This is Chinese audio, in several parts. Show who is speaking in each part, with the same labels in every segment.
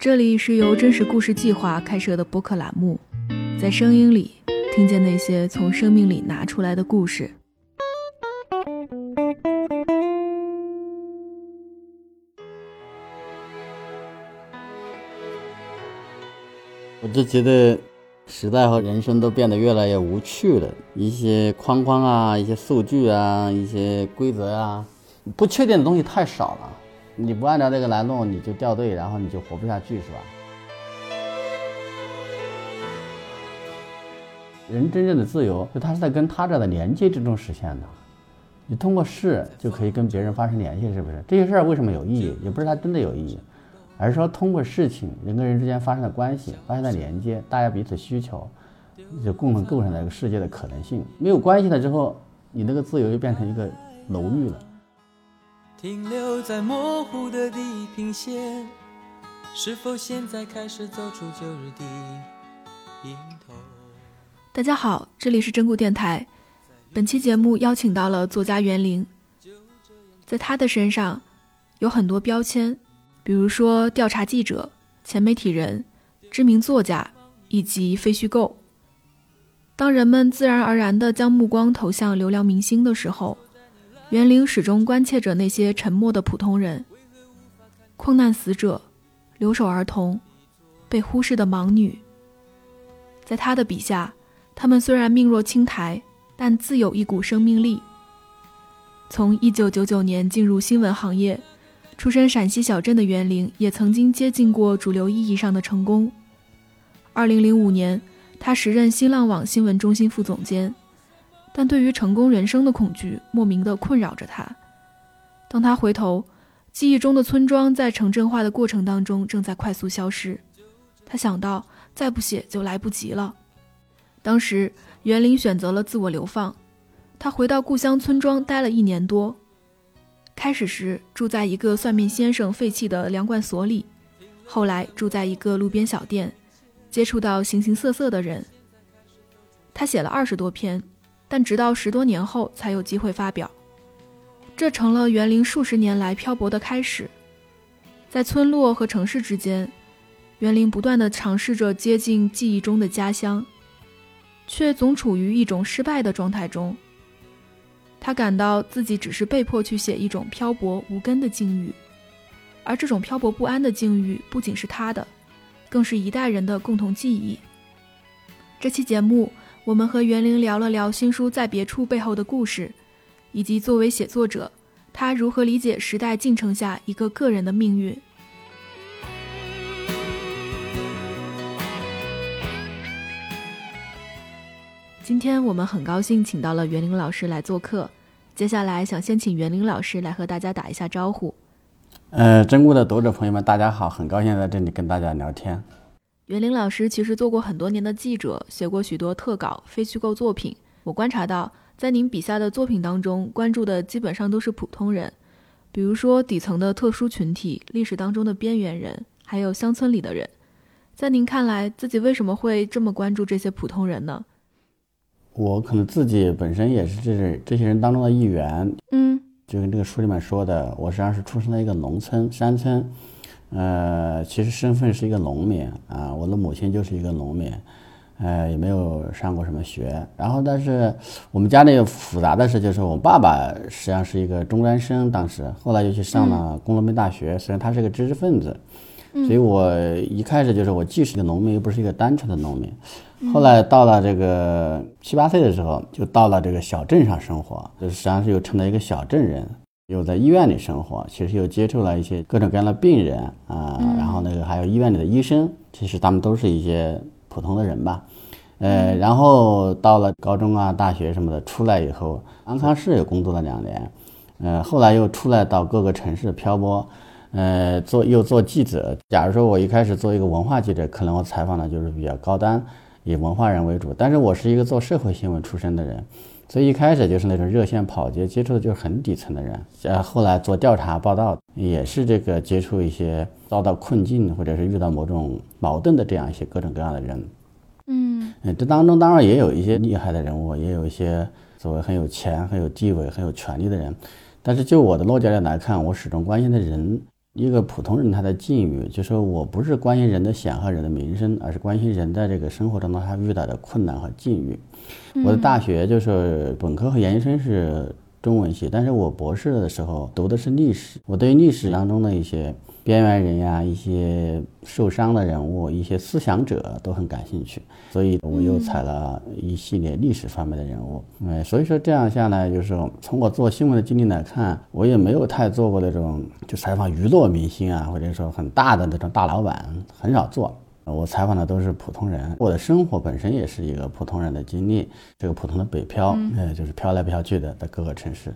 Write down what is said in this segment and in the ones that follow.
Speaker 1: 这里是由真实故事计划开设的播客栏目，在声音里听见那些从生命里拿出来的故事。
Speaker 2: 我就觉得时代和人生都变得越来越无趣了，一些框框啊，一些数据啊，一些规则啊，不确定的东西太少了。你不按照这个来弄，你就掉队，然后你就活不下去，是吧？人真正的自由，就他是在跟他者的连接之中实现的。你通过事就可以跟别人发生联系，是不是？这些事儿为什么有意义？也不是它真的有意义。而是说，通过事情，人跟人之间发生的关系，发生的连接，大家彼此需求，就共同构成了一个世界的可能性。没有关系了之后，你那个自由就变成一个楼狱了。停留在模糊的地平线，
Speaker 1: 是否现在开始走出旧日的阴头？大家好，这里是真故电台。本期节目邀请到了作家袁林，在他的身上有很多标签。比如说，调查记者、前媒体人、知名作家以及非虚构。当人们自然而然地将目光投向流量明星的时候，袁凌始终关切着那些沉默的普通人：矿难死者、留守儿童、被忽视的盲女。在他的笔下，他们虽然命若青苔，但自有一股生命力。从1999年进入新闻行业。出身陕西小镇的袁凌，也曾经接近过主流意义上的成功。二零零五年，他时任新浪网新闻中心副总监，但对于成功人生的恐惧莫名的困扰着他。当他回头，记忆中的村庄在城镇化的过程当中正在快速消失。他想到，再不写就来不及了。当时，袁林选择了自我流放，他回到故乡村庄待了一年多。开始时住在一个算命先生废弃的粮罐所里，后来住在一个路边小店，接触到形形色色的人。他写了二十多篇，但直到十多年后才有机会发表。这成了园林数十年来漂泊的开始。在村落和城市之间，园林不断地尝试着接近记忆中的家乡，却总处于一种失败的状态中。他感到自己只是被迫去写一种漂泊无根的境遇，而这种漂泊不安的境遇不仅是他的，更是一代人的共同记忆。这期节目，我们和袁玲聊了聊新书《在别处》背后的故事，以及作为写作者，他如何理解时代进程下一个个人的命运。今天我们很高兴请到了袁林老师来做客。接下来想先请袁林老师来和大家打一下招呼。
Speaker 2: 呃，珍贵的读者朋友们，大家好，很高兴在这里跟大家聊天。
Speaker 1: 袁林老师其实做过很多年的记者，写过许多特稿、非虚构作品。我观察到，在您笔下的作品当中，关注的基本上都是普通人，比如说底层的特殊群体、历史当中的边缘人，还有乡村里的人。在您看来，自己为什么会这么关注这些普通人呢？
Speaker 2: 我可能自己本身也是这这些人当中的一员，
Speaker 1: 嗯，
Speaker 2: 就跟这个书里面说的，我实际上是出生在一个农村山村，呃，其实身份是一个农民啊，我的母亲就是一个农民，呃，也没有上过什么学，然后但是我们家里复杂的是，就是我爸爸实际上是一个中专生，当时后来又去上了工农兵大学，虽然他是个知识分子。所以我一开始就是我既是一个农民，又不是一个单纯的农民。后来到了这个七八岁的时候，就到了这个小镇上生活，就实际上是又成了一个小镇人，又在医院里生活，其实又接触了一些各种各样的病人啊，然后那个还有医院里的医生，其实他们都是一些普通的人吧。呃，然后到了高中啊、大学什么的，出来以后，安康市也工作了两年，呃，后来又出来到各个城市漂泊。呃，做又做记者。假如说我一开始做一个文化记者，可能我采访的就是比较高端，以文化人为主。但是我是一个做社会新闻出身的人，所以一开始就是那种热线跑接，接触的就是很底层的人。呃，后来做调查报道，也是这个接触一些遭到困境或者是遇到某种矛盾的这样一些各种各样的人。
Speaker 1: 嗯，
Speaker 2: 这当中当然也有一些厉害的人物，也有一些所谓很有钱、很有地位、很有权力的人。但是就我的落脚点来看，我始终关心的人。一个普通人他的境遇，就说我不是关心人的显赫人的名声，而是关心人在这个生活当中他遇到的困难和境遇。我的大学就是本科和研究生是中文系，但是我博士的时候读的是历史，我对历史当中的一些。边缘人呀，一些受伤的人物，一些思想者都很感兴趣，所以我又采了一系列历史方面的人物。哎，所以说这样下来，就是从我做新闻的经历来看，我也没有太做过那种就采访娱乐明星啊，或者说很大的那种大老板，很少做。我采访的都是普通人，我的生活本身也是一个普通人的经历，这个普通的北漂，呃，就是飘来飘去的在各个城市，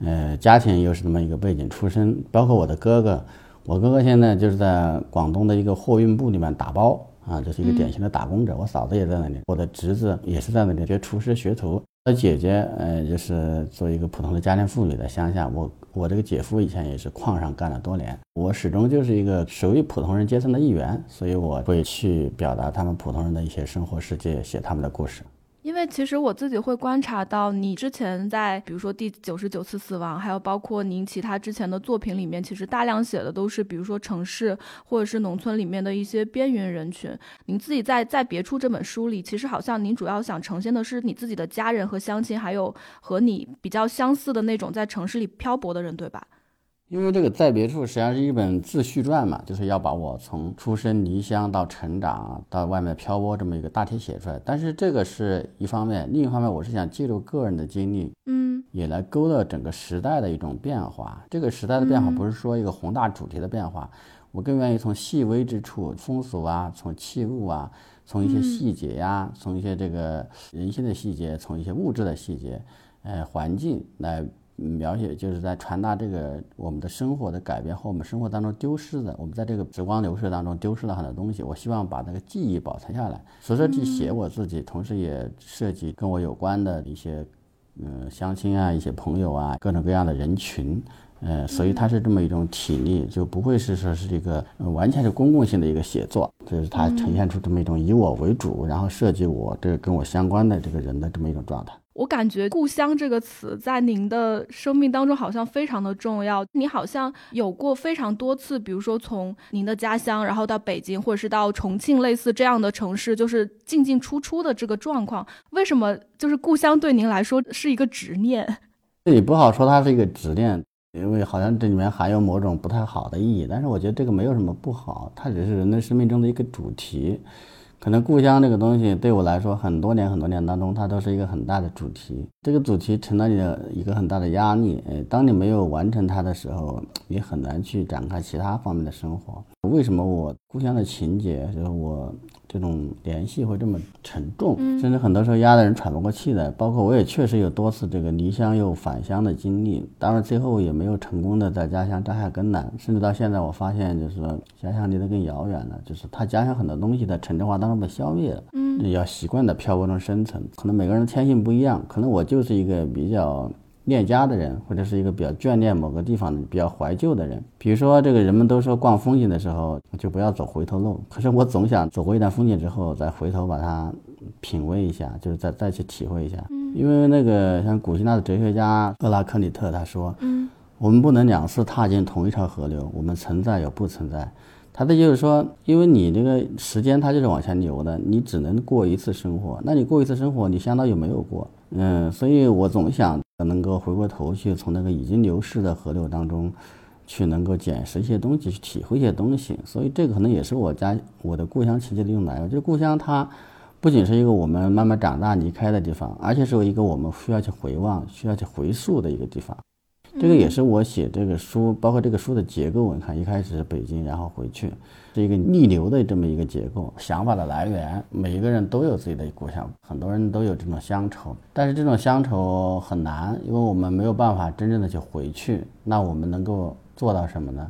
Speaker 2: 呃，家庭又是这么一个背景出身，包括我的哥哥。我哥哥现在就是在广东的一个货运部里面打包啊，这是一个典型的打工者。我嫂子也在那里，我的侄子也是在那里学厨师学徒。我姐姐呃，就是做一个普通的家庭妇女，在乡下。我我这个姐夫以前也是矿上干了多年。我始终就是一个属于普通人阶层的一员，所以我会去表达他们普通人的一些生活世界，写他们的故事。
Speaker 1: 因为其实我自己会观察到，你之前在比如说第九十九次死亡，还有包括您其他之前的作品里面，其实大量写的都是比如说城市或者是农村里面的一些边缘人群。您自己在在别处这本书里，其实好像您主要想呈现的是你自己的家人和乡亲，还有和你比较相似的那种在城市里漂泊的人，对吧？
Speaker 2: 因为这个在别处实际上是一本自序传嘛，就是要把我从出生离乡到成长到外面漂泊这么一个大体写出来。但是这个是一方面，另一方面我是想借助个人的经历，
Speaker 1: 嗯，
Speaker 2: 也来勾勒整个时代的一种变化。这个时代的变化不是说一个宏大主题的变化，我更愿意从细微之处、风俗啊，从器物啊，从一些细节呀，从一些这个人心的细节，从一些物质的细节，呃，环境来。描写就是在传达这个我们的生活的改变和我们生活当中丢失的，我们在这个时光流逝当中丢失了很多东西。我希望把那个记忆保存下来，所以说既写我自己，同时也涉及跟我有关的一些，嗯，相亲啊，一些朋友啊，各种各样的人群，呃，所以它是这么一种体力，就不会是说是一个完全是公共性的一个写作，就是它呈现出这么一种以我为主，然后涉及我这个跟我相关的这个人的这么一种状态。
Speaker 1: 我感觉“故乡”这个词在您的生命当中好像非常的重要。你好像有过非常多次，比如说从您的家乡，然后到北京，或者是到重庆，类似这样的城市，就是进进出出的这个状况。为什么就是故乡对您来说是一个执念？
Speaker 2: 这也不好说它是一个执念，因为好像这里面含有某种不太好的意义。但是我觉得这个没有什么不好，它只是人的生命中的一个主题。可能故乡这个东西对我来说，很多年很多年当中，它都是一个很大的主题。这个主题成了你的一个很大的压力。哎，当你没有完成它的时候，你很难去展开其他方面的生活。为什么我故乡的情节，就是我？这种联系会这么沉重，甚至很多时候压得人喘不过气来。包括我也确实有多次这个离乡又返乡的经历，当然最后也没有成功的在家乡扎下根来。甚至到现在，我发现就是说家乡离得更遥远了，就是他家乡很多东西在城镇化当中被消灭了。嗯，要习惯的漂泊中生存，可能每个人的天性不一样，可能我就是一个比较。恋家的人，或者是一个比较眷恋某个地方的、比较怀旧的人。比如说，这个人们都说逛风景的时候就不要走回头路，可是我总想走过一段风景之后，再回头把它品味一下，就是再再去体会一下。因为那个像古希腊的哲学家赫拉克利特他说：“嗯，我们不能两次踏进同一条河流，我们存在有不存在。”他的就是说，因为你这个时间它就是往前流的，你只能过一次生活。那你过一次生活，你相当于没有过。嗯，所以我总想能够回过头去，从那个已经流逝的河流当中，去能够捡拾一些东西，去体会一些东西。所以这个可能也是我家我的故乡情节的一种来源。就是故乡它不仅是一个我们慢慢长大离开的地方，而且是一个我们需要去回望、需要去回溯的一个地方。这个也是我写这个书，包括这个书的结构。你看，一开始是北京，然后回去，是一个逆流的这么一个结构。想法的来源，每一个人都有自己的故乡，很多人都有这种乡愁，但是这种乡愁很难，因为我们没有办法真正的去回去。那我们能够做到什么呢？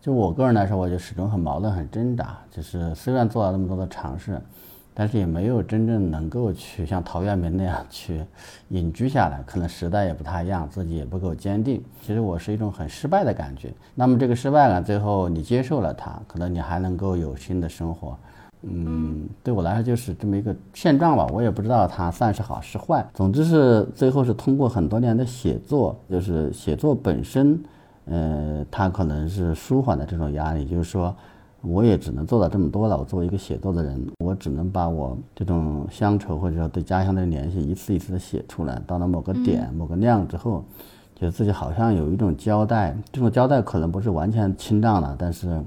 Speaker 2: 就我个人来说，我就始终很矛盾、很挣扎。就是虽然做了那么多的尝试。但是也没有真正能够去像陶渊明那样去隐居下来，可能时代也不太一样，自己也不够坚定。其实我是一种很失败的感觉。那么这个失败呢，最后你接受了它，可能你还能够有新的生活。嗯，对我来说就是这么一个现状吧。我也不知道它算是好是坏。总之是最后是通过很多年的写作，就是写作本身。呃，它可能是舒缓的这种压力，就是说，我也只能做到这么多了。我作为一个写作的人，我只能把我这种乡愁或者说对家乡的联系一次一次的写出来。到了某个点、某个量之后，觉得自己好像有一种交代。这种交代可能不是完全清账了，但是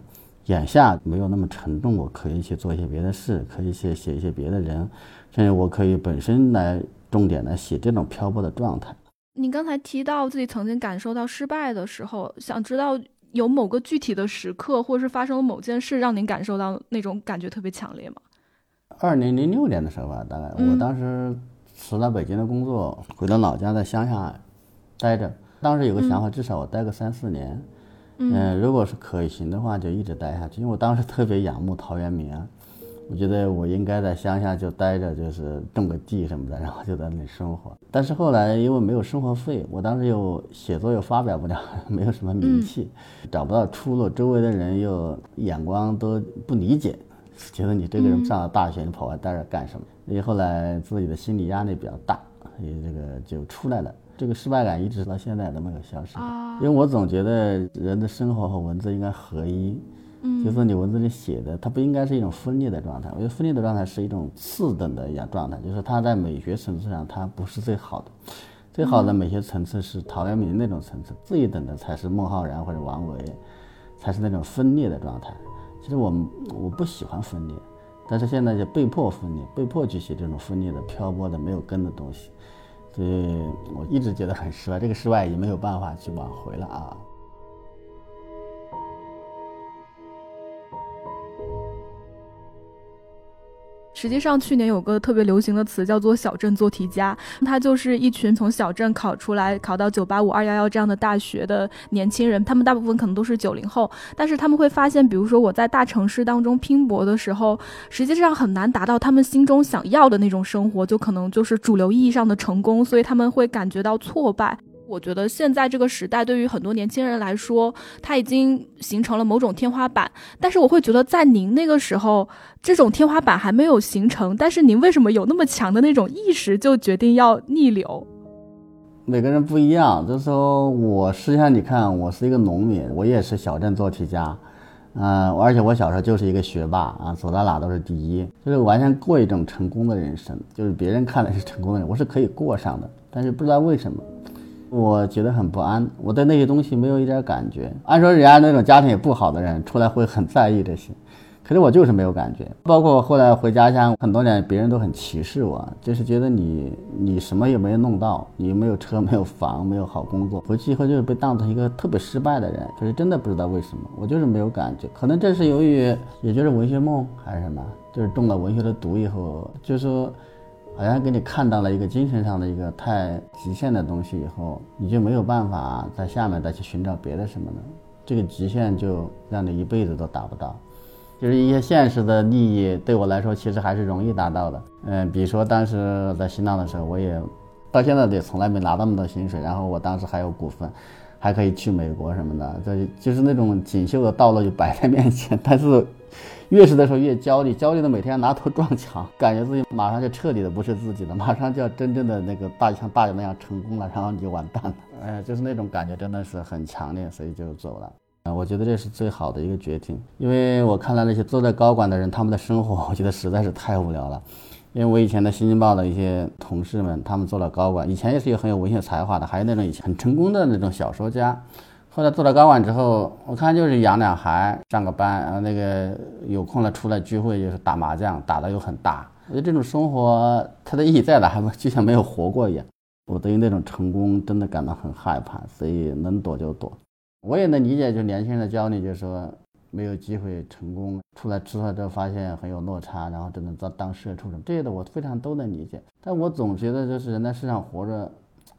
Speaker 2: 眼下没有那么沉重，我可以去做一些别的事，可以去写一些别的人，甚至我可以本身来重点来写这种漂泊的状态。
Speaker 1: 你刚才提到自己曾经感受到失败的时候，想知道有某个具体的时刻，或者是发生了某件事，让您感受到那种感觉特别强烈吗？
Speaker 2: 二零零六年的时候吧，大概我当时辞了北京的工作，回到老家在乡下待着。当时有个想法，至少我待个三四年。嗯，如果是可行的话，就一直待下去。因为我当时特别仰慕陶渊明。我觉得我应该在乡下就待着，就是种个地什么的，然后就在那里生活。但是后来因为没有生活费，我当时又写作又发表不了，没有什么名气，找不到出路，周围的人又眼光都不理解，觉得你这个人上了大学，你跑外待着干什么？所以后来自己的心理压力比较大，所以这个就出来了。这个失败感一直到现在都没有消失，因为我总觉得人的生活和文字应该合一。就是你文字里写的，它不应该是一种分裂的状态。我觉得分裂的状态是一种次等的一样状态，就是它在美学层次上它不是最好的，最好的美学层次是陶渊明那种层次，次一等的才是孟浩然或者王维，才是那种分裂的状态。其实我我不喜欢分裂，但是现在就被迫分裂，被迫去写这种分裂的、漂泊的、没有根的东西，所以我一直觉得很失败。这个失败也没有办法去挽回了啊。
Speaker 1: 实际上，去年有个特别流行的词叫做“小镇做题家”，他就是一群从小镇考出来、考到九八五、二幺幺这样的大学的年轻人。他们大部分可能都是九零后，但是他们会发现，比如说我在大城市当中拼搏的时候，实际上很难达到他们心中想要的那种生活，就可能就是主流意义上的成功，所以他们会感觉到挫败。我觉得现在这个时代对于很多年轻人来说，他已经形成了某种天花板。但是我会觉得，在您那个时候，这种天花板还没有形成。但是您为什么有那么强的那种意识，就决定要逆流？
Speaker 2: 每个人不一样。就是说我实际上，你看，我是一个农民，我也是小镇做题家，嗯，而且我小时候就是一个学霸啊，走到哪都是第一，就是完全过一种成功的人生，就是别人看来是成功的人，我是可以过上的。但是不知道为什么。我觉得很不安，我对那些东西没有一点感觉。按说人家那种家庭也不好的人出来会很在意这些，可是我就是没有感觉。包括后来回家乡很多年，别人都很歧视我，就是觉得你你什么也没有弄到，你没有车没有房没有好工作，回去以后就是被当成一个特别失败的人。可是真的不知道为什么，我就是没有感觉。可能这是由于也就是文学梦还是什么，就是中了文学的毒以后，就是说。好像给你看到了一个精神上的一个太极限的东西以后，你就没有办法在下面再去寻找别的什么了。这个极限就让你一辈子都达不到。就是一些现实的利益对我来说，其实还是容易达到的。嗯，比如说当时在新浪的时候，我也到现在也从来没拿那么多薪水，然后我当时还有股份，还可以去美国什么的，这就是那种锦绣的道路就摆在面前，但是。越是的时候越焦虑，焦虑的每天拿头撞墙，感觉自己马上就彻底的不是自己了，马上就要真正的那个大像大爷那样成功了，然后你就完蛋了。哎，就是那种感觉真的是很强烈，所以就走了。啊，我觉得这是最好的一个决定，因为我看到那些坐在高管的人，他们的生活，我觉得实在是太无聊了。因为我以前的《新京报》的一些同事们，他们做了高管，以前也是有很有文学才华的，还有那种以前很成功的那种小说家。后来做了高管之后，我看就是养两孩，上个班，然后那个有空了出来聚会，就是打麻将，打的又很大。我觉得这种生活它的意义在哪？还就像没有活过一样。我对于那种成功真的感到很害怕，所以能躲就躲。我也能理解，就年轻人的焦虑，就是说没有机会成功，出来之后发现很有落差，然后只能当当社畜什么这些的，我非常都能理解。但我总觉得就是人在世上活着，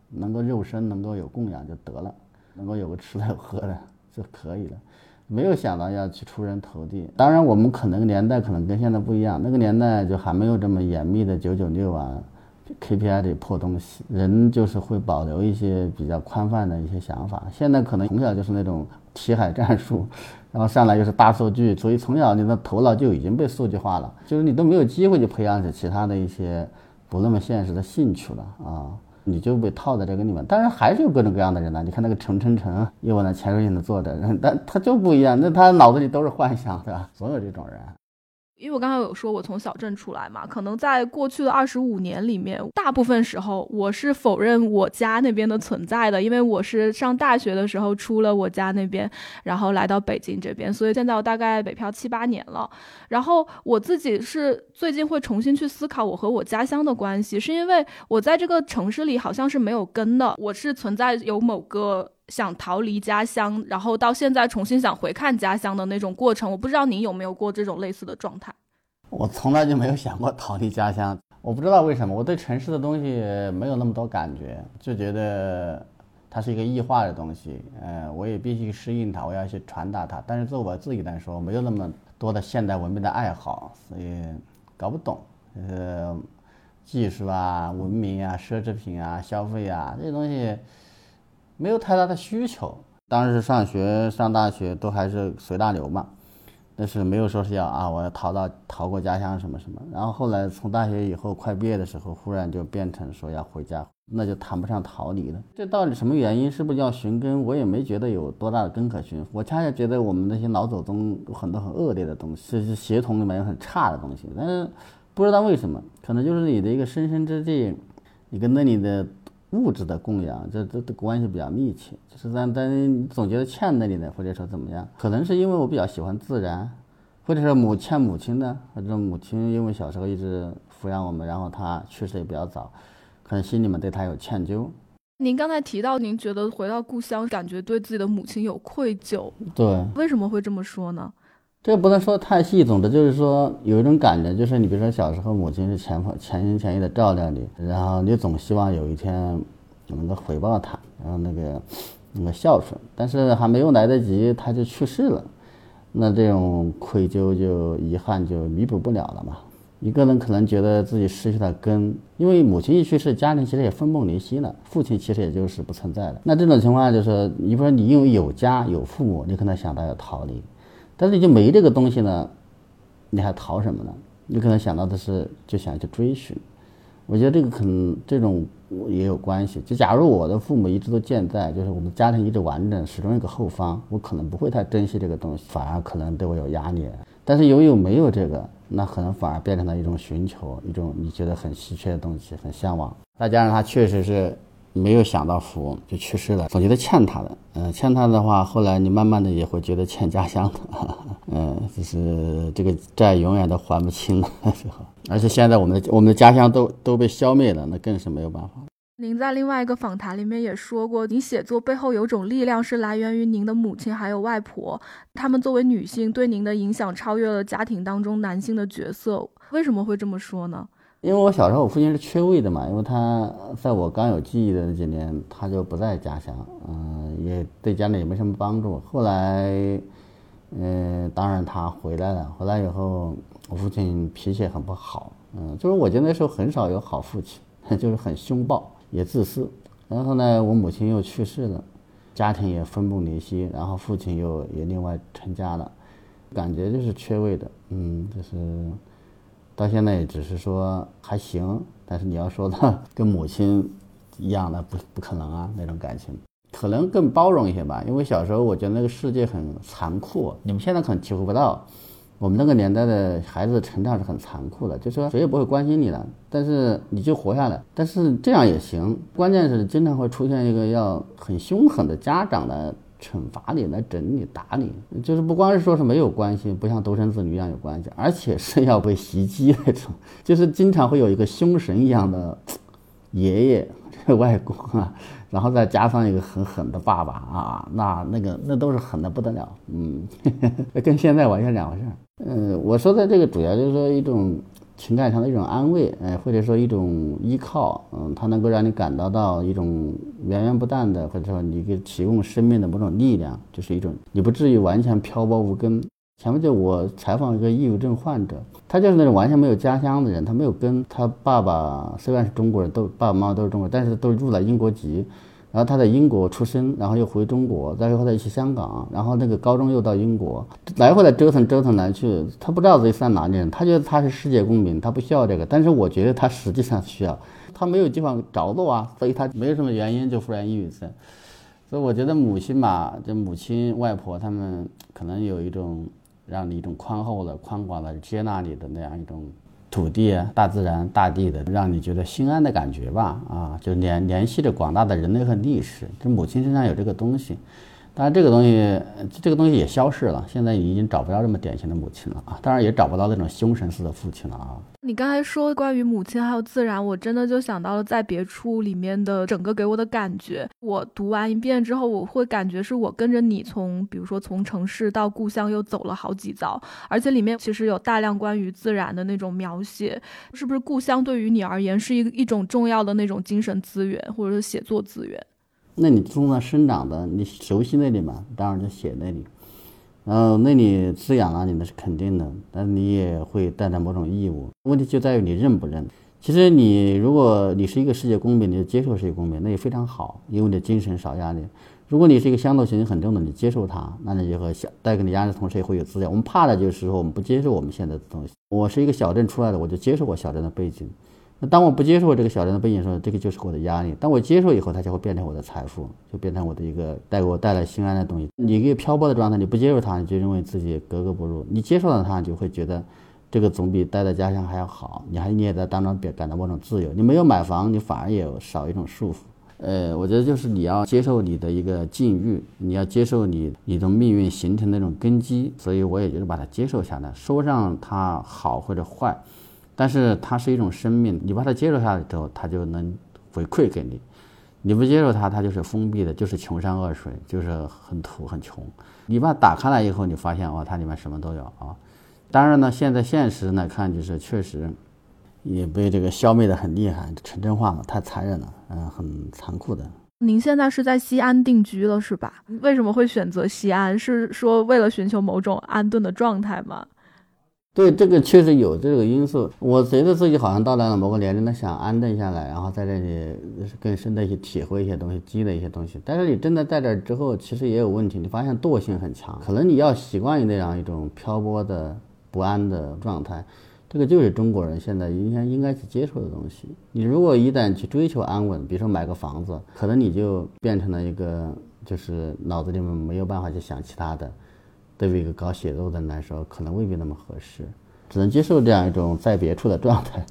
Speaker 2: 能够肉身能够有供养就得了。能够有个吃的有喝的 就可以了，没有想到要去出人头地。当然，我们可能年代可能跟现在不一样，那个年代就还没有这么严密的九九六啊，KPI 这破东西，人就是会保留一些比较宽泛的一些想法。现在可能从小就是那种题海战术，然后上来又是大数据，所以从小你的头脑就已经被数据化了，就是你都没有机会去培养起其他的一些不那么现实的兴趣了啊。你就被套在这个里面。但是还是有各种各样的人呢。你看那个陈晨晨，又往那潜水艇的坐着，但他就不一样，那他脑子里都是幻想，对吧？总有这种人。
Speaker 1: 因为我刚刚有说，我从小镇出来嘛，可能在过去的二十五年里面，大部分时候我是否认我家那边的存在的。因为我是上大学的时候出了我家那边，然后来到北京这边，所以现在我大概北漂七八年了。然后我自己是最近会重新去思考我和我家乡的关系，是因为我在这个城市里好像是没有根的，我是存在有某个。想逃离家乡，然后到现在重新想回看家乡的那种过程，我不知道您有没有过这种类似的状态。
Speaker 2: 我从来就没有想过逃离家乡，我不知道为什么，我对城市的东西没有那么多感觉，就觉得它是一个异化的东西，呃，我也必须适应它，我要去传达它。但是作为我自己来说，没有那么多的现代文明的爱好，所以搞不懂，呃，技术啊、文明啊、奢侈品啊、消费啊这些东西。没有太大的需求，当时上学上大学都还是随大流嘛，但是没有说是要啊，我要逃到逃过家乡什么什么。然后后来从大学以后快毕业的时候，忽然就变成说要回家，那就谈不上逃离了。这到底什么原因？是不是要寻根？我也没觉得有多大的根可寻。我恰恰觉得我们那些老祖宗有很多很恶劣的东西，是协同里面有很差的东西。但是不知道为什么，可能就是你的一个深深之地，你跟那里的。物质的供养，这这的关系比较密切，就是咱咱总觉得欠那里的，或者说怎么样，可能是因为我比较喜欢自然，或者说母欠母亲的，或者母亲因为小时候一直抚养我们，然后她去世也比较早，可能心里面对她有歉疚。
Speaker 1: 您刚才提到，您觉得回到故乡，感觉对自己的母亲有愧疚，
Speaker 2: 对，
Speaker 1: 为什么会这么说呢？
Speaker 2: 这个不能说太细，总之就是说有一种感觉，就是你比如说小时候母亲是全全心全意的照料你，然后你总希望有一天能够回报她，然后那个那个孝顺，但是还没有来得及，她就去世了，那这种愧疚就遗憾就弥补不了了嘛。一个人可能觉得自己失去了根，因为母亲一去世，家庭其实也分崩离析了，父亲其实也就是不存在了。那这种情况就是，你比如说你因为有家有父母，你可能想到要逃离。但是你就没这个东西呢，你还逃什么呢？你可能想到的是就想去追寻。我觉得这个可能这种也有关系。就假如我的父母一直都健在，就是我们家庭一直完整，始终有个后方，我可能不会太珍惜这个东西，反而可能对我有压力。但是由于没有这个，那可能反而变成了一种寻求，一种你觉得很稀缺的东西，很向往。再加上他确实是。没有享到福就去世了，总觉得欠他的。嗯，欠他的话，后来你慢慢的也会觉得欠家乡的。嗯，就是这个债永远都还不清的时候。而且现在我们的我们的家乡都都被消灭了，那更是没有办法。
Speaker 1: 您在另外一个访谈里面也说过，您写作背后有种力量是来源于您的母亲还有外婆，他们作为女性对您的影响超越了家庭当中男性的角色。为什么会这么说呢？
Speaker 2: 因为我小时候我父亲是缺位的嘛，因为他在我刚有记忆的那几年他就不在家乡，嗯，也对家里也没什么帮助。后来，嗯，当然他回来了，回来以后我父亲脾气很不好，嗯，就是我觉得那时候很少有好父亲，就是很凶暴也自私。然后呢，我母亲又去世了，家庭也分崩离析，然后父亲又也另外成家了，感觉就是缺位的，嗯，就是。到现在也只是说还行，但是你要说他 跟母亲一样的，不不可能啊，那种感情，可能更包容一些吧。因为小时候我觉得那个世界很残酷，你们现在可能体会不到，我们那个年代的孩子成长是很残酷的，就说谁也不会关心你了，但是你就活下来，但是这样也行。关键是经常会出现一个要很凶狠的家长的。惩罚你来整你打你，就是不光是说是没有关系，不像独生子女一样有关系，而且是要被袭击那种，就是经常会有一个凶神一样的爷爷、外公啊，然后再加上一个很狠的爸爸啊，那那个那都是狠的不得了，嗯，跟现在完全两回事儿。嗯，我说的这个主要就是说一种。情感上的一种安慰，哎，或者说一种依靠，嗯，它能够让你感到到一种源源不断的，或者说你给提供生命的某种力量，就是一种你不至于完全漂泊无根。前不久我采访一个抑郁症患者，他就是那种完全没有家乡的人，他没有根，他爸爸虽然是中国人，都爸爸妈妈都是中国人，但是都入了英国籍，然后他在英国出生，然后又回中国，再后来去香港，然后那个高中又到英国，来回的折腾折腾来去，他不知道自己算哪里人，他觉得他是世界公民，他不需要这个，但是我觉得他实际上需要，他没有地方着落啊，所以他没有什么原因就忽然抑郁症，所以我觉得母亲吧，这母亲外婆他们可能有一种让你一种宽厚的、宽广的接纳你的那样一种。土地啊，大自然、大地的，让你觉得心安的感觉吧，啊，就联联系着广大的人类和历史，这母亲身上有这个东西。当然，这个东西，这个东西也消失了。现在已经找不到这么典型的母亲了啊！当然，也找不到那种凶神似的父亲了啊！
Speaker 1: 你刚才说关于母亲还有自然，我真的就想到了在别处里面的整个给我的感觉。我读完一遍之后，我会感觉是我跟着你从，比如说从城市到故乡又走了好几遭，而且里面其实有大量关于自然的那种描写。是不是故乡对于你而言是一一种重要的那种精神资源，或者是写作资源？
Speaker 2: 那你种那生长的，你熟悉那里嘛，当然就写那里。然后那里滋养了你，那是肯定的，但你也会带来某种义务。问题就在于你认不认。其实你如果你是一个世界公民，你就接受世界公民，那也非常好，因为你的精神少压力。如果你是一个乡土情绪很重的，你接受它，那你就和带给你压力的同时也会有滋养。我们怕的就是说我们不接受我们现在的东西。我是一个小镇出来的，我就接受我小镇的背景。当我不接受这个小镇的背景的时候，这个就是我的压力。当我接受以后，它就会变成我的财富，就变成我的一个带给我带来心安的东西。你一个漂泊的状态，你不接受它，你就认为自己格格不入；你接受了它，就会觉得这个总比待在家乡还要好。你还你也在当中感到某种自由。你没有买房，你反而也少一种束缚。呃，我觉得就是你要接受你的一个境遇，你要接受你你的命运形成那种根基。所以我也就是把它接受下来，说上它好或者坏。但是它是一种生命，你把它接受下来之后，它就能回馈给你；你不接受它，它就是封闭的，就是穷山恶水，就是很土很穷。你把它打开来以后，你发现哇，它里面什么都有啊。当然呢，现在现实来看，就是确实也被这个消灭的很厉害，城镇化嘛，太残忍了，嗯，很残酷的。
Speaker 1: 您现在是在西安定居了是吧？为什么会选择西安？是说为了寻求某种安顿的状态吗？
Speaker 2: 对，这个确实有这个因素。我觉得自己好像到达了某个年龄，呢，想安顿下来，然后在这里更深的去体会一些东西，积累一些东西。但是你真的在这之后，其实也有问题。你发现惰性很强，可能你要习惯于那样一种漂泊的不安的状态。这个就是中国人现在应该应该去接受的东西。你如果一旦去追求安稳，比如说买个房子，可能你就变成了一个，就是脑子里面没有办法去想其他的。对于一个搞写作的人来说，可能未必那么合适，只能接受这样一种在别处的状态，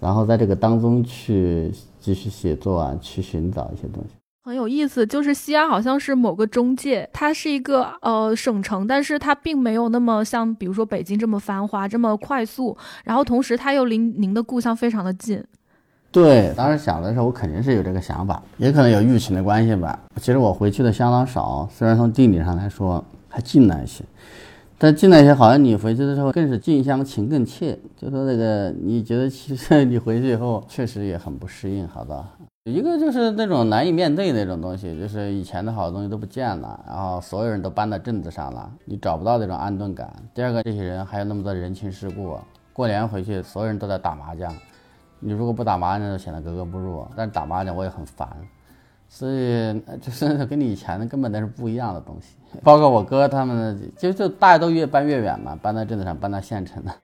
Speaker 2: 然后在这个当中去继续写作啊，去寻找一些东西。
Speaker 1: 很有意思，就是西安好像是某个中介，它是一个呃省城，但是它并没有那么像比如说北京这么繁华，这么快速，然后同时它又离您的故乡非常的近。
Speaker 2: 对，当时想的时候，我肯定是有这个想法，也可能有疫情的关系吧。其实我回去的相当少，虽然从地理上来说。还近了一些，但近来一些，好像你回去的时候更是近乡情更切。就说那个，你觉得其实 你回去以后确实也很不适应，好吧？一个就是那种难以面对那种东西，就是以前的好东西都不见了，然后所有人都搬到镇子上了，你找不到那种安顿感。第二个，这些人还有那么多人情世故，过年回去所有人都在打麻将，你如果不打麻将就显得格格不入。但打麻将我也很烦。所以就是跟你以前的根本都是不一样的东西，包括我哥他们，就就大家都越搬越远嘛，搬到镇子上，搬到县城的。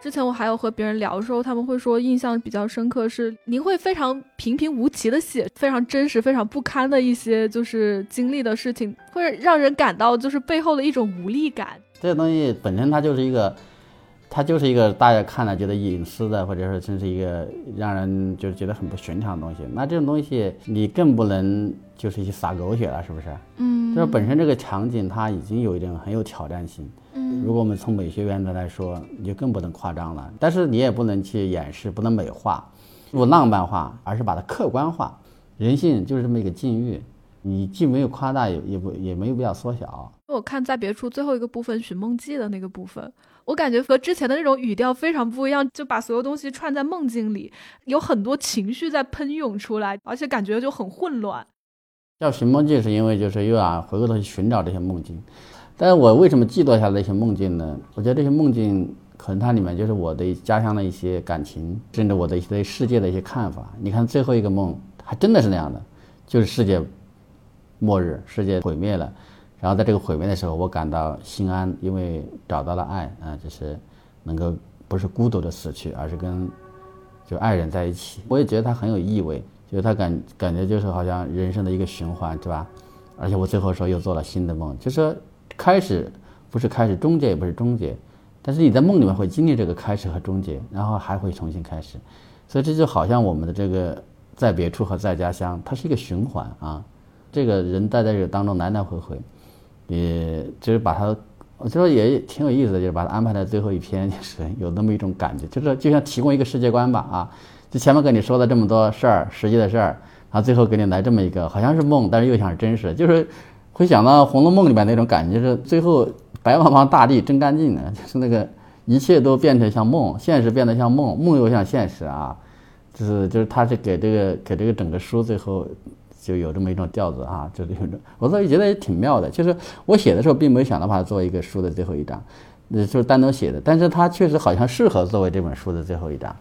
Speaker 1: 之前我还有和别人聊的时候，他们会说印象比较深刻是您会非常平平无奇的写非常真实、非常不堪的一些就是经历的事情，会让人感到就是背后的一种无力感。
Speaker 2: 这个东西本身它就是一个。它就是一个大家看了觉得隐私的，或者说真是一个让人就是觉得很不寻常的东西。那这种东西你更不能就是去撒狗血了，是不是？嗯。就是本身这个场景它已经有一点很有挑战性。嗯。如果我们从美学原则来说，你就更不能夸张了。但是你也不能去掩饰，不能美化，不浪漫化，而是把它客观化。人性就是这么一个境遇，你既没有夸大，也也不也没有必要缩小。
Speaker 1: 我看在别处最后一个部分《寻梦记》的那个部分。我感觉和之前的那种语调非常不一样，就把所有东西串在梦境里，有很多情绪在喷涌出来，而且感觉就很混乱。
Speaker 2: 叫寻梦境是因为就是又要回过头去寻找这些梦境，但是我为什么记录下这些梦境呢？我觉得这些梦境可能它里面就是我对家乡的一些感情，甚至我的一些对世界的一些看法。你看最后一个梦，还真的是那样的，就是世界末日，世界毁灭了。然后在这个毁灭的时候，我感到心安，因为找到了爱啊，就是能够不是孤独的死去，而是跟就爱人在一起。我也觉得它很有意味，就是它感感觉就是好像人生的一个循环，是吧？而且我最后说又做了新的梦，就是说开始不是开始，终结也不是终结，但是你在梦里面会经历这个开始和终结，然后还会重新开始，所以这就好像我们的这个在别处和在家乡，它是一个循环啊。这个人待在这个当中来来回回。也就是把它，我觉得也挺有意思的，就是把它安排在最后一篇，就是有那么一种感觉，就是就像提供一个世界观吧，啊，就前面跟你说了这么多事儿，实际的事儿，然后最后给你来这么一个，好像是梦，但是又像是真实，就是会想到《红楼梦》里面那种感觉，就是最后白茫茫大地真干净的，就是那个一切都变成像梦，现实变得像梦，梦又像现实啊，就是就是他是给这个给这个整个书最后。就有这么一种调子啊，就是有种，我所以觉得也挺妙的。就是我写的时候，并没有想到把它作为一个书的最后一章，那就是单独写的。但是它确实好像适合作为这本书的最后一章，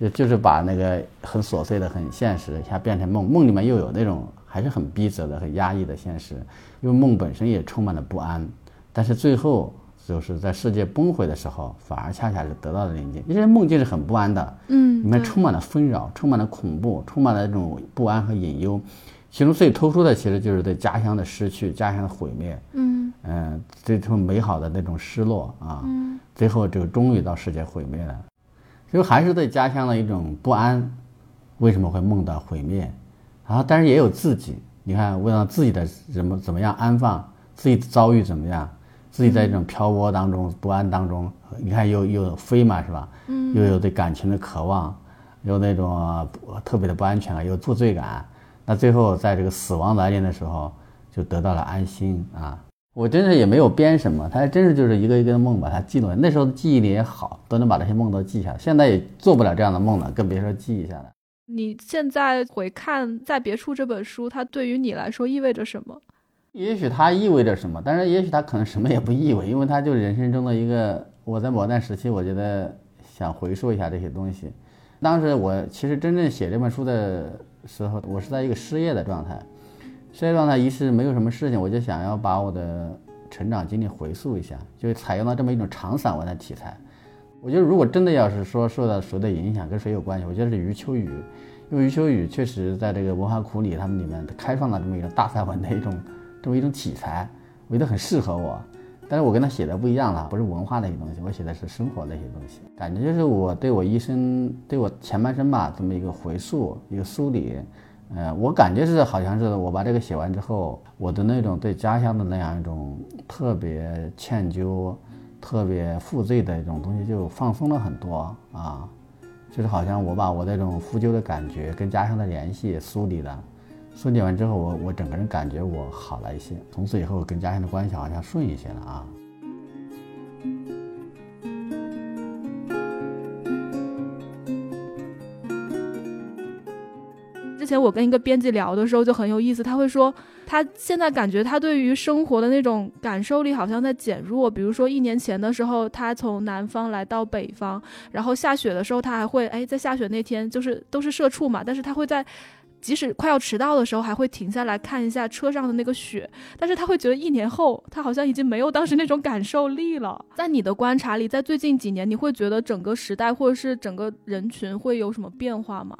Speaker 2: 就就是把那个很琐碎的、很现实，一下变成梦。梦里面又有那种还是很逼仄的、很压抑的现实，因为梦本身也充满了不安。但是最后就是在世界崩毁的时候，反而恰恰是得到了宁静。因为梦境是很不安的，
Speaker 1: 嗯，
Speaker 2: 里面充满了纷扰，充满了恐怖，充满了这种不安和隐忧。其中最突出的，其实就是对家乡的失去、家乡的毁灭，
Speaker 1: 嗯
Speaker 2: 嗯，最初美好的那种失落啊，
Speaker 1: 嗯，
Speaker 2: 最后就终于到世界毁灭了，就还是对家乡的一种不安，为什么会梦到毁灭？然后，但是也有自己，你看，为了自己的怎么怎么样安放，自己遭遇怎么样，自己在这种漂泊当中、不安当中，你看又又飞嘛，是吧？
Speaker 1: 嗯，
Speaker 2: 又有对感情的渴望，有那种特别的不安全感，有负罪感。那最后，在这个死亡来临的时候，就得到了安心啊！我真是也没有编什么，他还真是就是一个一个的梦把它记录。那时候的记忆力也好，都能把这些梦都记下来。现在也做不了这样的梦了，更别说记忆下来。
Speaker 1: 你现在回看《在别处》这本书，它对于你来说意味着什么？
Speaker 2: 也许它意味着什么，但是也许它可能什么也不意味，因为它就是人生中的一个。我在某段时期，我觉得想回溯一下这些东西。当时我其实真正写这本书的。时候，我是在一个失业的状态，失业状态一是没有什么事情，我就想要把我的成长经历回溯一下，就采用了这么一种长散文的题材。我觉得如果真的要是说受到谁的影响，跟谁有关系，我觉得是余秋雨，因为余秋雨确实在这个文化苦里他们里面开创了这么一种大散文的一种这么一种题材，我觉得很适合我。但是我跟他写的不一样了，不是文化那些东西，我写的是生活那些东西。感觉就是我对我一生，对我前半生吧，这么一个回溯，一个梳理。呃，我感觉是好像是我把这个写完之后，我的那种对家乡的那样一种特别歉疚、特别负罪的一种东西就放松了很多啊，就是好像我把我那种负疚的感觉跟家乡的联系梳理了。梳理完之后，我我整个人感觉我好了一些，从此以后跟家乡的关系好像顺一些了啊。
Speaker 1: 之前我跟一个编辑聊的时候就很有意思，他会说他现在感觉他对于生活的那种感受力好像在减弱。比如说一年前的时候，他从南方来到北方，然后下雪的时候，他还会哎在下雪那天就是都是社畜嘛，但是他会在。即使快要迟到的时候，还会停下来看一下车上的那个雪，但是他会觉得一年后，他好像已经没有当时那种感受力了。在你的观察里，在最近几年，你会觉得整个时代或者是整个人群会有什么变化吗？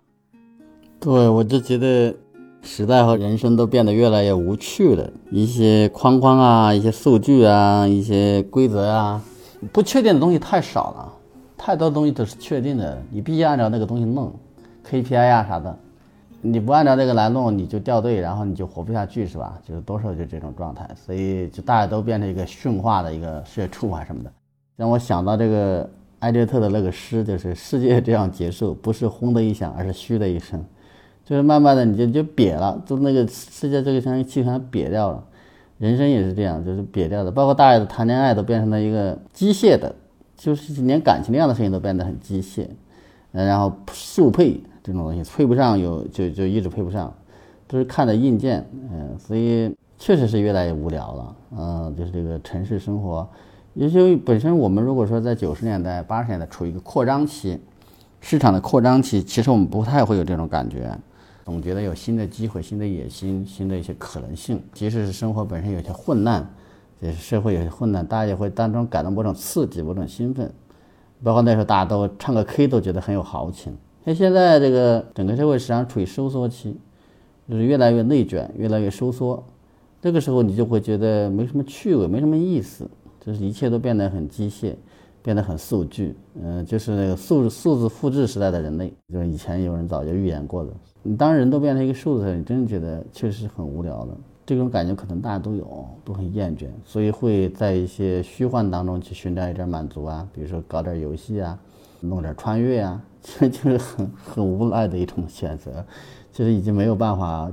Speaker 2: 对，我就觉得时代和人生都变得越来越无趣了，一些框框啊，一些数据啊，一些规则啊，不确定的东西太少了，太多东西都是确定的，你必须按照那个东西弄，KPI 啊啥的。你不按照这个来弄，你就掉队，然后你就活不下去，是吧？就是多少就这种状态，所以就大家都变成一个驯化的一个社畜啊什么的，让我想到这个艾略特的那个诗，就是世界这样结束，不是轰的一响，而是嘘的一声，就是慢慢的你就就瘪了，就那个世界这个像气团瘪掉了，人生也是这样，就是瘪掉的，包括大家的谈恋爱都变成了一个机械的，就是连感情这样的事情都变得很机械，然后速配。这种东西配不上，有就就一直配不上，都是看的硬件，嗯，所以确实是越来越无聊了，嗯，就是这个城市生活，也就本身我们如果说在九十年代、八十年代处于一个扩张期，市场的扩张期，其实我们不太会有这种感觉，总觉得有新的机会、新的野心、新的一些可能性。即使是生活本身有些混乱，也是社会有些混乱，大家也会当中感到某种刺激、某种兴奋。包括那时候大家都唱个 K 都觉得很有豪情。那现在这个整个社会实际上处于收缩期，就是越来越内卷、越来越收缩。这个时候你就会觉得没什么趣味、没什么意思。就是一切都变得很机械，变得很数据，嗯，就是那个数数字复制时代的人类，就是以前有人早就预言过的。你当人都变成一个数字，你真的觉得确实很无聊的。这种感觉可能大家都有，都很厌倦，所以会在一些虚幻当中去寻找一点满足啊，比如说搞点游戏啊，弄点穿越啊，这 就是很很无奈的一种选择，就是已经没有办法。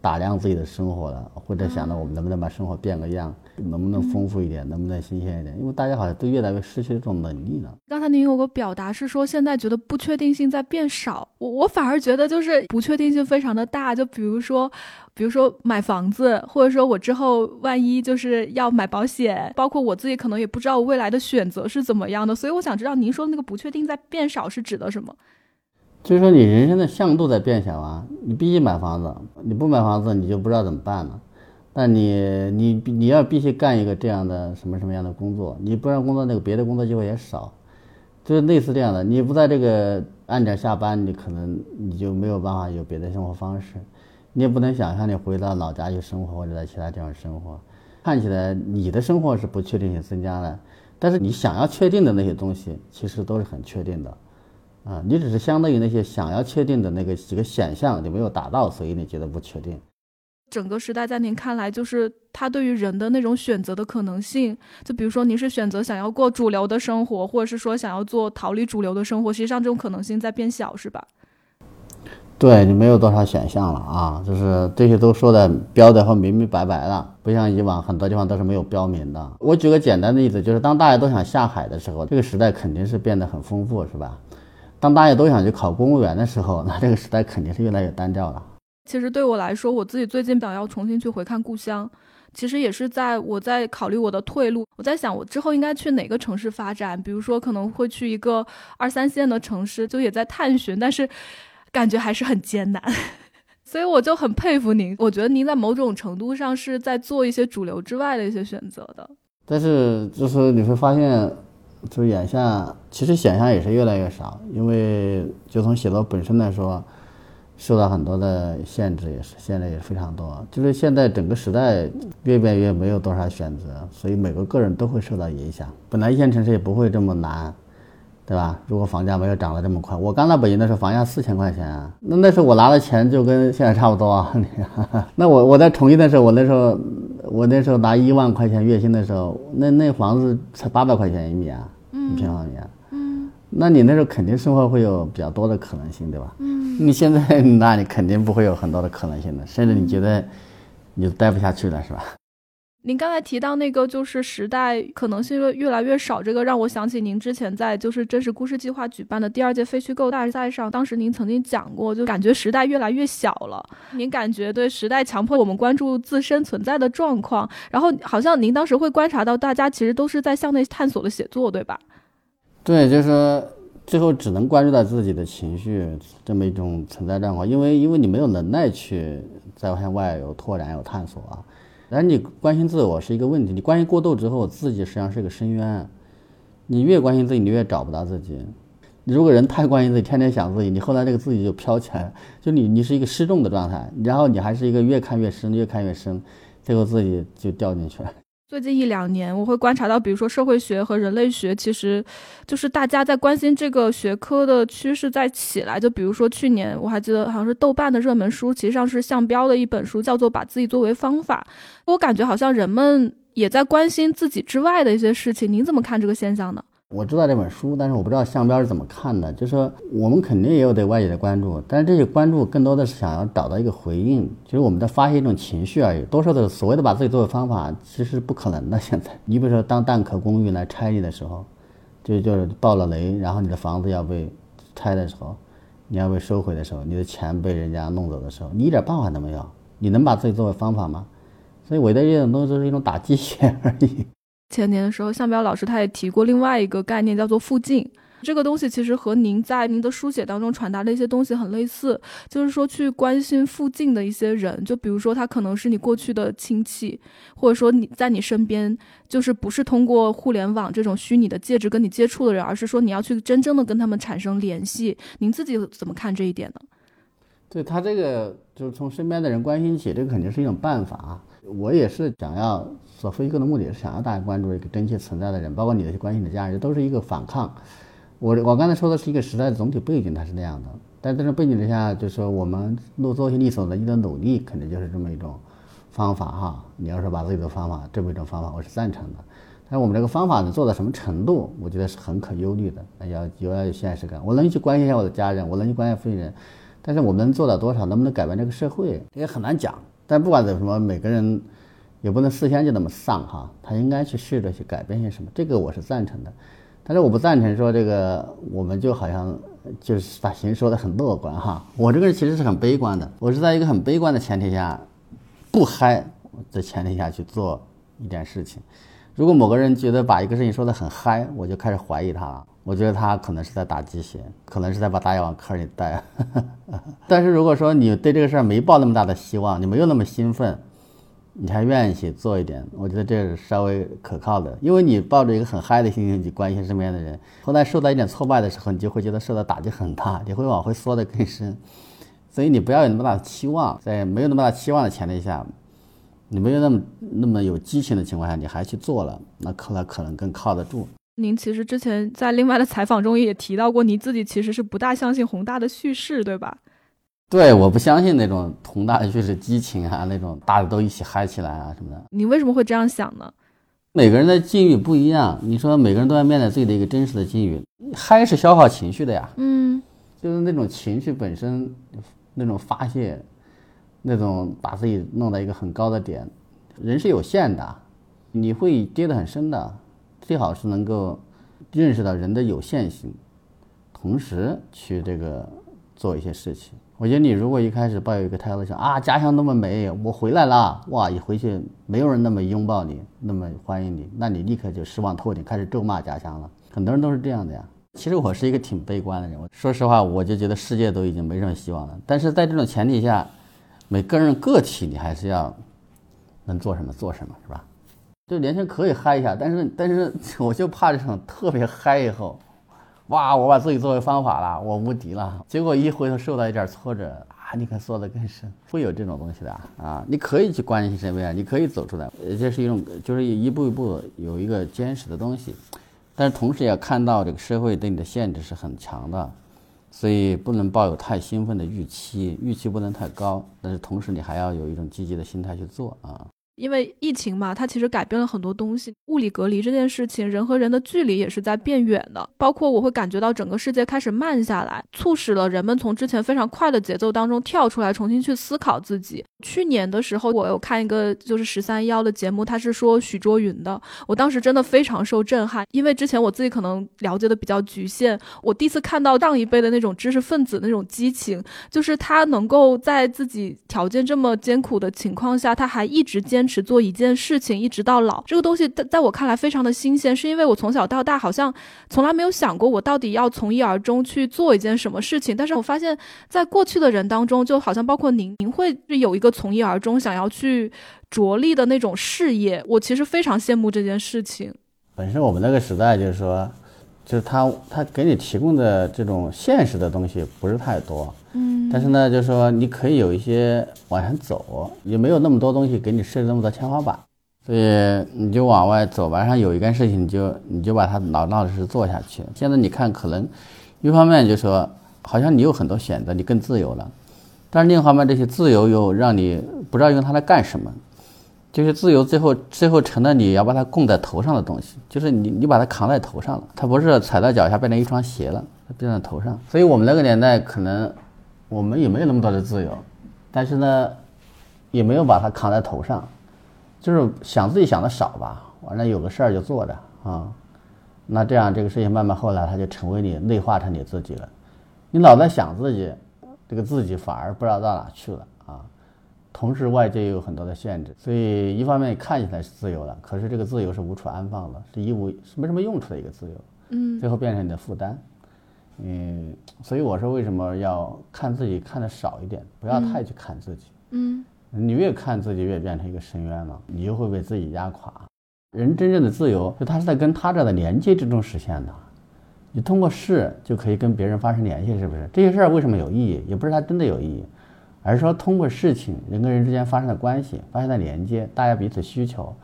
Speaker 2: 打量自己的生活了，或者想着我们能不能把生活变个样，能不能丰富一点，能不能新鲜一点？因为大家好像都越来越失去这种能力了。
Speaker 1: 刚才您有个表达是说，现在觉得不确定性在变少，我我反而觉得就是不确定性非常的大。就比如说，比如说买房子，或者说我之后万一就是要买保险，包括我自己可能也不知道未来的选择是怎么样的。所以我想知道，您说的那个不确定在变少是指的什么？
Speaker 2: 就是说，你人生的向度在变小啊！你必须买房子，你不买房子，你就不知道怎么办了。但你你你要必须干一个这样的什么什么样的工作，你不让工作，那个别的工作机会也少，就是类似这样的。你不在这个按点下班，你可能你就没有办法有别的生活方式，你也不能想象你回到老家去生活或者在其他地方生活。看起来你的生活是不确定性增加了，但是你想要确定的那些东西，其实都是很确定的。啊，你只是相当于那些想要确定的那个几个选项你没有达到，所以你觉得不确定。
Speaker 1: 整个时代在您看来，就是它对于人的那种选择的可能性，就比如说您是选择想要过主流的生活，或者是说想要做逃离主流的生活，实际上这种可能性在变小，是吧？
Speaker 2: 对你没有多少选项了啊，就是这些都说的标的和明明白白了，不像以往很多地方都是没有标明的。我举个简单的例子，就是当大家都想下海的时候，这个时代肯定是变得很丰富，是吧？当大家都想去考公务员的时候，那这个时代肯定是越来越单调了。
Speaker 1: 其实对我来说，我自己最近想要重新去回看故乡，其实也是在我在考虑我的退路。我在想，我之后应该去哪个城市发展？比如说，可能会去一个二三线的城市，就也在探寻，但是感觉还是很艰难。所以我就很佩服您，我觉得您在某种程度上是在做一些主流之外的一些选择的。
Speaker 2: 但是，就是你会发现。就眼下，其实选项也是越来越少，因为就从写作本身来说，受到很多的限制，也是现在也非常多。就是现在整个时代越变越没有多少选择，所以每个个人都会受到影响。本来一线城市也不会这么难，对吧？如果房价没有涨得这么快，我刚到北京的时候房价四千块钱，那那时候我拿的钱就跟现在差不多啊。那我我在重庆的时候，我那时候我那时候拿一万块钱月薪的时候，那那房子才八百块钱一米啊。一平方米，嗯，那你那时候肯定生活会有比较多的可能性，对吧？嗯，你现在那你肯定不会有很多的可能性的，甚至你觉得你待不下去了，是吧？
Speaker 1: 您刚才提到那个就是时代可能性越越来越少，这个让我想起您之前在就是真实故事计划举办的第二届非虚构大赛上，当时您曾经讲过，就感觉时代越来越小了。您感觉对时代强迫我们关注自身存在的状况，然后好像您当时会观察到大家其实都是在向内探索的写作，对吧？
Speaker 2: 对，就是说最后只能关注到自己的情绪这么一种存在状况，因为因为你没有能耐去在向外有拓展有探索啊。然后你关心自我是一个问题，你关心过度之后，自己实际上是个深渊。你越关心自己，你越找不到自己。如果人太关心自己，天天想自己，你后来这个自己就飘起来，就你你是一个失重的状态，然后你还是一个越看越深，越看越深，最后自己就掉进去了。
Speaker 1: 最近一两年，我会观察到，比如说社会学和人类学，其实就是大家在关心这个学科的趋势在起来。就比如说去年，我还记得好像是豆瓣的热门书，其实上是向标的一本书，叫做《把自己作为方法》。我感觉好像人们也在关心自己之外的一些事情。您怎么看这个现象呢？
Speaker 2: 我知道这本书，但是我不知道向标是怎么看的。就是说，我们肯定也有对外界的关注，但是这些关注更多的是想要找到一个回应，就是我们在发泄一种情绪而已。多数的所谓的把自己作为方法，其实是不可能的。现在，你比如说，当蛋壳公寓来拆你的时候，就就是爆了雷，然后你的房子要被拆的时候，你要被收回的时候，你的钱被人家弄走的时候，你一点办法都没有。你能把自己作为方法吗？所以，我的这种东西就是一种打鸡血而已。
Speaker 1: 前年的时候，向彪老师他也提过另外一个概念，叫做附近。这个东西其实和您在您的书写当中传达的一些东西很类似，就是说去关心附近的一些人，就比如说他可能是你过去的亲戚，或者说你在你身边，就是不是通过互联网这种虚拟的介质跟你接触的人，而是说你要去真正的跟他们产生联系。您自己怎么看这一点呢？
Speaker 2: 对他这个就是从身边的人关心起，这个肯定是一种办法。我也是想要所飞哥的目的是想要大家关注一个真切存在的人，包括你的关心的家人，都是一个反抗。我我刚才说的是一个时代的总体背景，它是那样的。但在这背景之下，就是说我们做做些力所能及的努力，肯定就是这么一种方法哈。你要是把自己的方法这么一种方法，我是赞成的。但我们这个方法呢，做到什么程度，我觉得是很可忧虑的。要有要有现实感。我能去关心一下我的家人，我能去关心非人，但是我们能做到多少，能不能改变这个社会，也很难讲。但不管怎么，每个人也不能事先就那么丧哈。他应该去试着去改变些什么，这个我是赞成的。但是我不赞成说这个，我们就好像就是把形说的很乐观哈。我这个人其实是很悲观的，我是在一个很悲观的前提下，不嗨的前提下去做一件事情。如果某个人觉得把一个事情说的很嗨，我就开始怀疑他了。我觉得他可能是在打鸡血，可能是在把大家往坑里带。但是如果说你对这个事儿没抱那么大的希望，你没有那么兴奋。你还愿意去做一点，我觉得这是稍微可靠的，因为你抱着一个很嗨的心情去关心身边的人，后来受到一点挫败的时候，你就会觉得受到打击很大，你会往回缩得更深。所以你不要有那么大的期望，在没有那么大期望的前提下，你没有那么那么有激情的情况下，你还去做了，那可能可能更靠得住。
Speaker 1: 您其实之前在另外的采访中也提到过，你自己其实是不大相信宏大的叙事，对吧？
Speaker 2: 对，我不相信那种同大的 就是激情啊，那种大家都一起嗨起来啊什么的。
Speaker 1: 你为什么会这样想呢？
Speaker 2: 每个人的境遇不一样，你说每个人都要面对自己的一个真实的境遇，嗨是消耗情绪的呀。
Speaker 1: 嗯，
Speaker 2: 就是那种情绪本身，那种发泄，那种把自己弄到一个很高的点，人是有限的，你会跌得很深的。最好是能够认识到人的有限性，同时去这个做一些事情。我觉得你如果一开始抱有一个态度，想啊家乡那么美，我回来了，哇，一回去没有人那么拥抱你，那么欢迎你，那你立刻就失望透顶，开始咒骂家乡了。很多人都是这样的呀。其实我是一个挺悲观的人，我说实话，我就觉得世界都已经没什么希望了。但是在这种前提下，每个人个体你还是要能做什么做什么，是吧？就年轻人可以嗨一下，但是但是 我就怕这种特别嗨以后。哇！我把自己作为方法了，我无敌了。结果一回头受到一点挫折啊，你可缩得更深。会有这种东西的啊！你可以去关心身边，你可以走出来，这是一种就是一步一步有一个坚实的东西。但是同时也看到这个社会对你的限制是很强的，所以不能抱有太兴奋的预期，预期不能太高。但是同时你还要有一种积极的心态去做啊。
Speaker 1: 因为疫情嘛，它其实改变了很多东西。物理隔离这件事情，人和人的距离也是在变远的。包括我会感觉到整个世界开始慢下来，促使了人们从之前非常快的节奏当中跳出来，重新去思考自己。去年的时候，我有看一个就是十三幺的节目，他是说许卓云的，我当时真的非常受震撼，因为之前我自己可能了解的比较局限，我第一次看到上一辈的那种知识分子那种激情，就是他能够在自己条件这么艰苦的情况下，他还一直坚。持持做一件事情一直到老，这个东西在在我看来非常的新鲜，是因为我从小到大好像从来没有想过我到底要从一而终去做一件什么事情。但是我发现，在过去的人当中，就好像包括您，您会有一个从一而终想要去着力的那种事业。我其实非常羡慕这件事情。
Speaker 2: 本身我们那个时代就是说，就是他他给你提供的这种现实的东西不是太多。
Speaker 1: 嗯，
Speaker 2: 但是呢，就是说你可以有一些往前走，也没有那么多东西给你设置那么多天花板，所以你就往外走吧。然后有一件事情，你就你就把它老老实实做下去。现在你看，可能一方面就说好像你有很多选择，你更自由了，但是另一方面，这些自由又让你不知道用它来干什么。就是自由最后最后成了你要把它供在头上的东西，就是你你把它扛在头上了，它不是踩到脚下变成一双鞋了，它变在头上。所以我们那个年代可能。我们也没有那么多的自由，但是呢，也没有把它扛在头上，就是想自己想的少吧。完了有个事儿就做着啊，那这样这个事情慢慢后来它就成为你内化成你自己了。你老在想自己，这个自己反而不知道到哪去了啊。同时外界也有很多的限制，所以一方面看起来是自由了，可是这个自由是无处安放的，是一无是没什么用处的一个自由，
Speaker 1: 嗯，
Speaker 2: 最后变成你的负担，嗯，嗯所以我说为什么要看自己看的少一点，不要太去看自己，
Speaker 1: 嗯，
Speaker 2: 你越看自己越变成一个深渊了，你就会被自己压垮。人真正的自由，就他是在跟他者的连接之中实现的。你通过事就可以跟别人发生联系，是不是？这些事儿为什么有意义？也不是它真的有意义，而是说通过事情，人跟人之间发生的关系，发生的连接，大家彼此需求，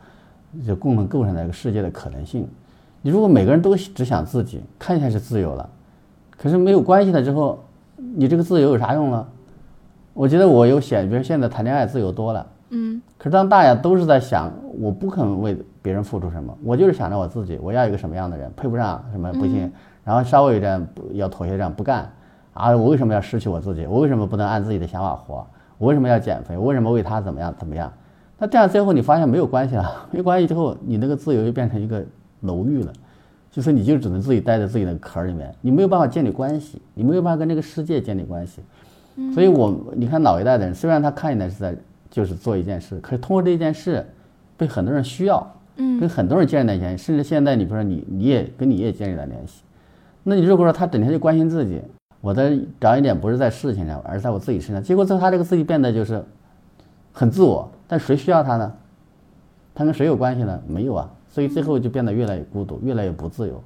Speaker 2: 就共同构成了一个世界的可能性。你如果每个人都只想自己，看起来是自由了，可是没有关系了之后，你这个自由有啥用呢？我觉得我有显，比如现在谈恋爱自由多了，
Speaker 1: 嗯，
Speaker 2: 可是当大家都是在想，我不肯为别人付出什么，我就是想着我自己，我要一个什么样的人，配不上什么不行。然后稍微有点要妥协，这样不干啊！我为什么要失去我自己？我为什么不能按自己的想法活？我为什么要减肥？我为什么为他怎么样怎么样？那这样最后你发现没有关系了，没关系之后，你那个自由就变成一个楼狱了，就是你就只能自己待在自己的壳里面，你没有办法建立关系，你没有办法跟这个世界建立关系。所以我你看老一代的人，虽然他看起来是在就是做一件事，可是通过这件事被很多人需要，
Speaker 1: 嗯，
Speaker 2: 跟很多人建立了联系，甚至现在你比如说你你也跟你也建立了联系。那你如果说他整天就关心自己，我的着眼点不是在事情上，而是在我自己身上，结果最后他这个自己变得就是很自我，但谁需要他呢？他跟谁有关系呢？没有啊，所以最后就变得越来越孤独，越来越不自由。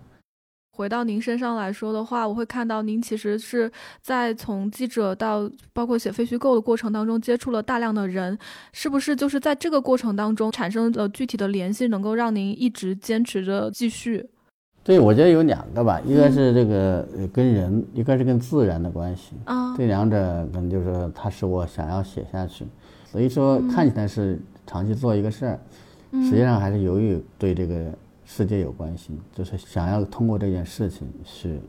Speaker 1: 回到您身上来说的话，我会看到您其实是在从记者到包括写非虚构的过程当中接触了大量的人，是不是就是在这个过程当中产生了具体的联系，能够让您一直坚持着继续？
Speaker 2: 对，我觉得有两个吧，一个是这个跟人，一个是跟自然的关系。
Speaker 1: 啊，
Speaker 2: 这两者可能就是说，它使我想要写下去。所以说，看起来是长期做一个事儿，实际上还是由于对这个世界有关系，就是想要通过这件事情去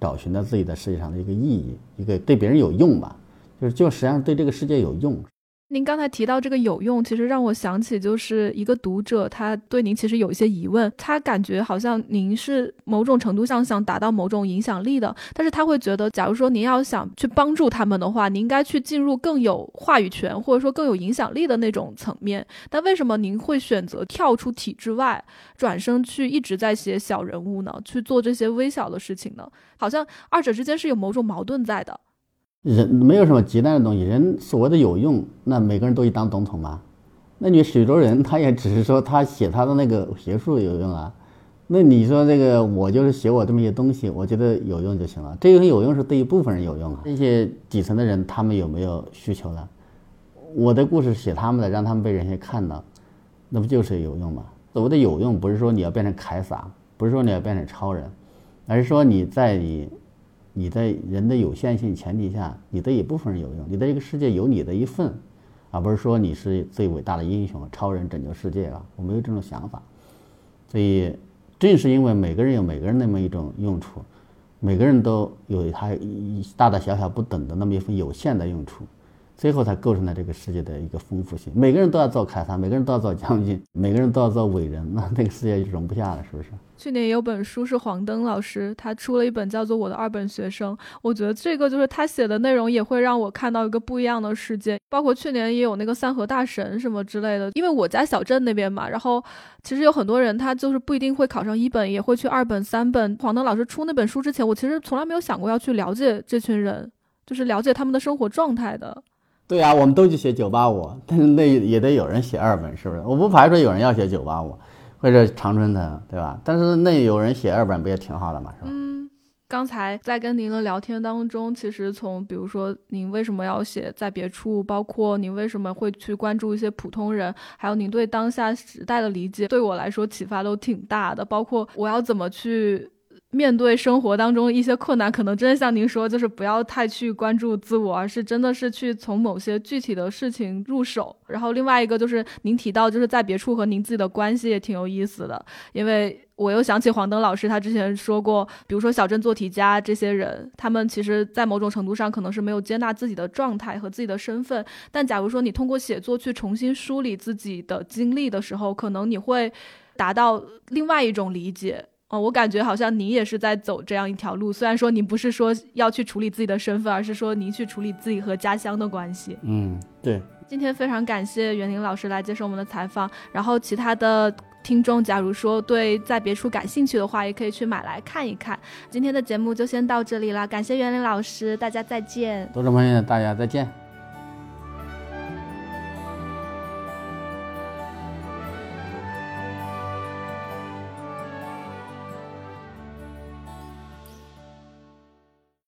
Speaker 2: 找寻到自己在世界上的一个意义，一个对别人有用吧，就是就实际上对这个世界有用。
Speaker 1: 您刚才提到这个有用，其实让我想起就是一个读者，他对您其实有一些疑问，他感觉好像您是某种程度上想达到某种影响力的，但是他会觉得，假如说您要想去帮助他们的话，您应该去进入更有话语权或者说更有影响力的那种层面。但为什么您会选择跳出体制外，转身去一直在写小人物呢？去做这些微小的事情呢？好像二者之间是有某种矛盾在的。
Speaker 2: 人没有什么极端的东西，人所谓的有用，那每个人都去当总统吗？那你许多人他也只是说他写他的那个学术有用啊，那你说这个我就是写我这么一些东西，我觉得有用就行了。这个有用是对一部分人有用啊，那些底层的人他们有没有需求呢？我的故事写他们的，让他们被人家看到，那不就是有用吗？所谓的有用，不是说你要变成凯撒，不是说你要变成超人，而是说你在你。你在人的有限性前提下，你对一部分人有用，你在这个世界有你的一份，而不是说你是最伟大的英雄、超人拯救世界啊！我没有这种想法。所以，正是因为每个人有每个人那么一种用处，每个人都有他大大小小不等的那么一份有限的用处。最后才构成了这个世界的一个丰富性。每个人都要做凯撒，每个人都要做将军，每个人都要做伟人，那那个世界就容不下了，是不是？
Speaker 1: 去年有本书是黄登老师，他出了一本叫做《我的二本学生》，我觉得这个就是他写的内容也会让我看到一个不一样的世界。包括去年也有那个三河大神什么之类的，因为我家小镇那边嘛，然后其实有很多人他就是不一定会考上一本，也会去二本、三本。黄登老师出那本书之前，我其实从来没有想过要去了解这群人，就是了解他们的生活状态的。
Speaker 2: 对呀，我们都去写九八五，但是 那也得有人写二本，是不是？我不排除有人要写九八五，或者长春藤，对吧？但是那有人写二本不也挺好的嘛，是吧？
Speaker 1: 嗯，刚才在跟您的聊天当中，其实从比如说您为什么要写在别处，包括您为什么会去关注一些普通人，还有您对当下时代的理解，对我来说启发都挺大的。包括我要怎么去。面对生活当中一些困难，可能真的像您说，就是不要太去关注自我，而是真的是去从某些具体的事情入手。然后另外一个就是您提到，就是在别处和您自己的关系也挺有意思的，因为我又想起黄登老师，他之前说过，比如说小镇做题家这些人，他们其实在某种程度上可能是没有接纳自己的状态和自己的身份，但假如说你通过写作去重新梳理自己的经历的时候，可能你会达到另外一种理解。哦，我感觉好像您也是在走这样一条路，虽然说您不是说要去处理自己的身份，而是说您去处理自己和家乡的关系。
Speaker 2: 嗯，对。
Speaker 1: 今天非常感谢袁林老师来接受我们的采访，然后其他的听众，假如说对在别处感兴趣的话，也可以去买来看一看。今天的节目就先到这里了，感谢袁林老师，大家再见。
Speaker 2: 读者朋友，大家再见。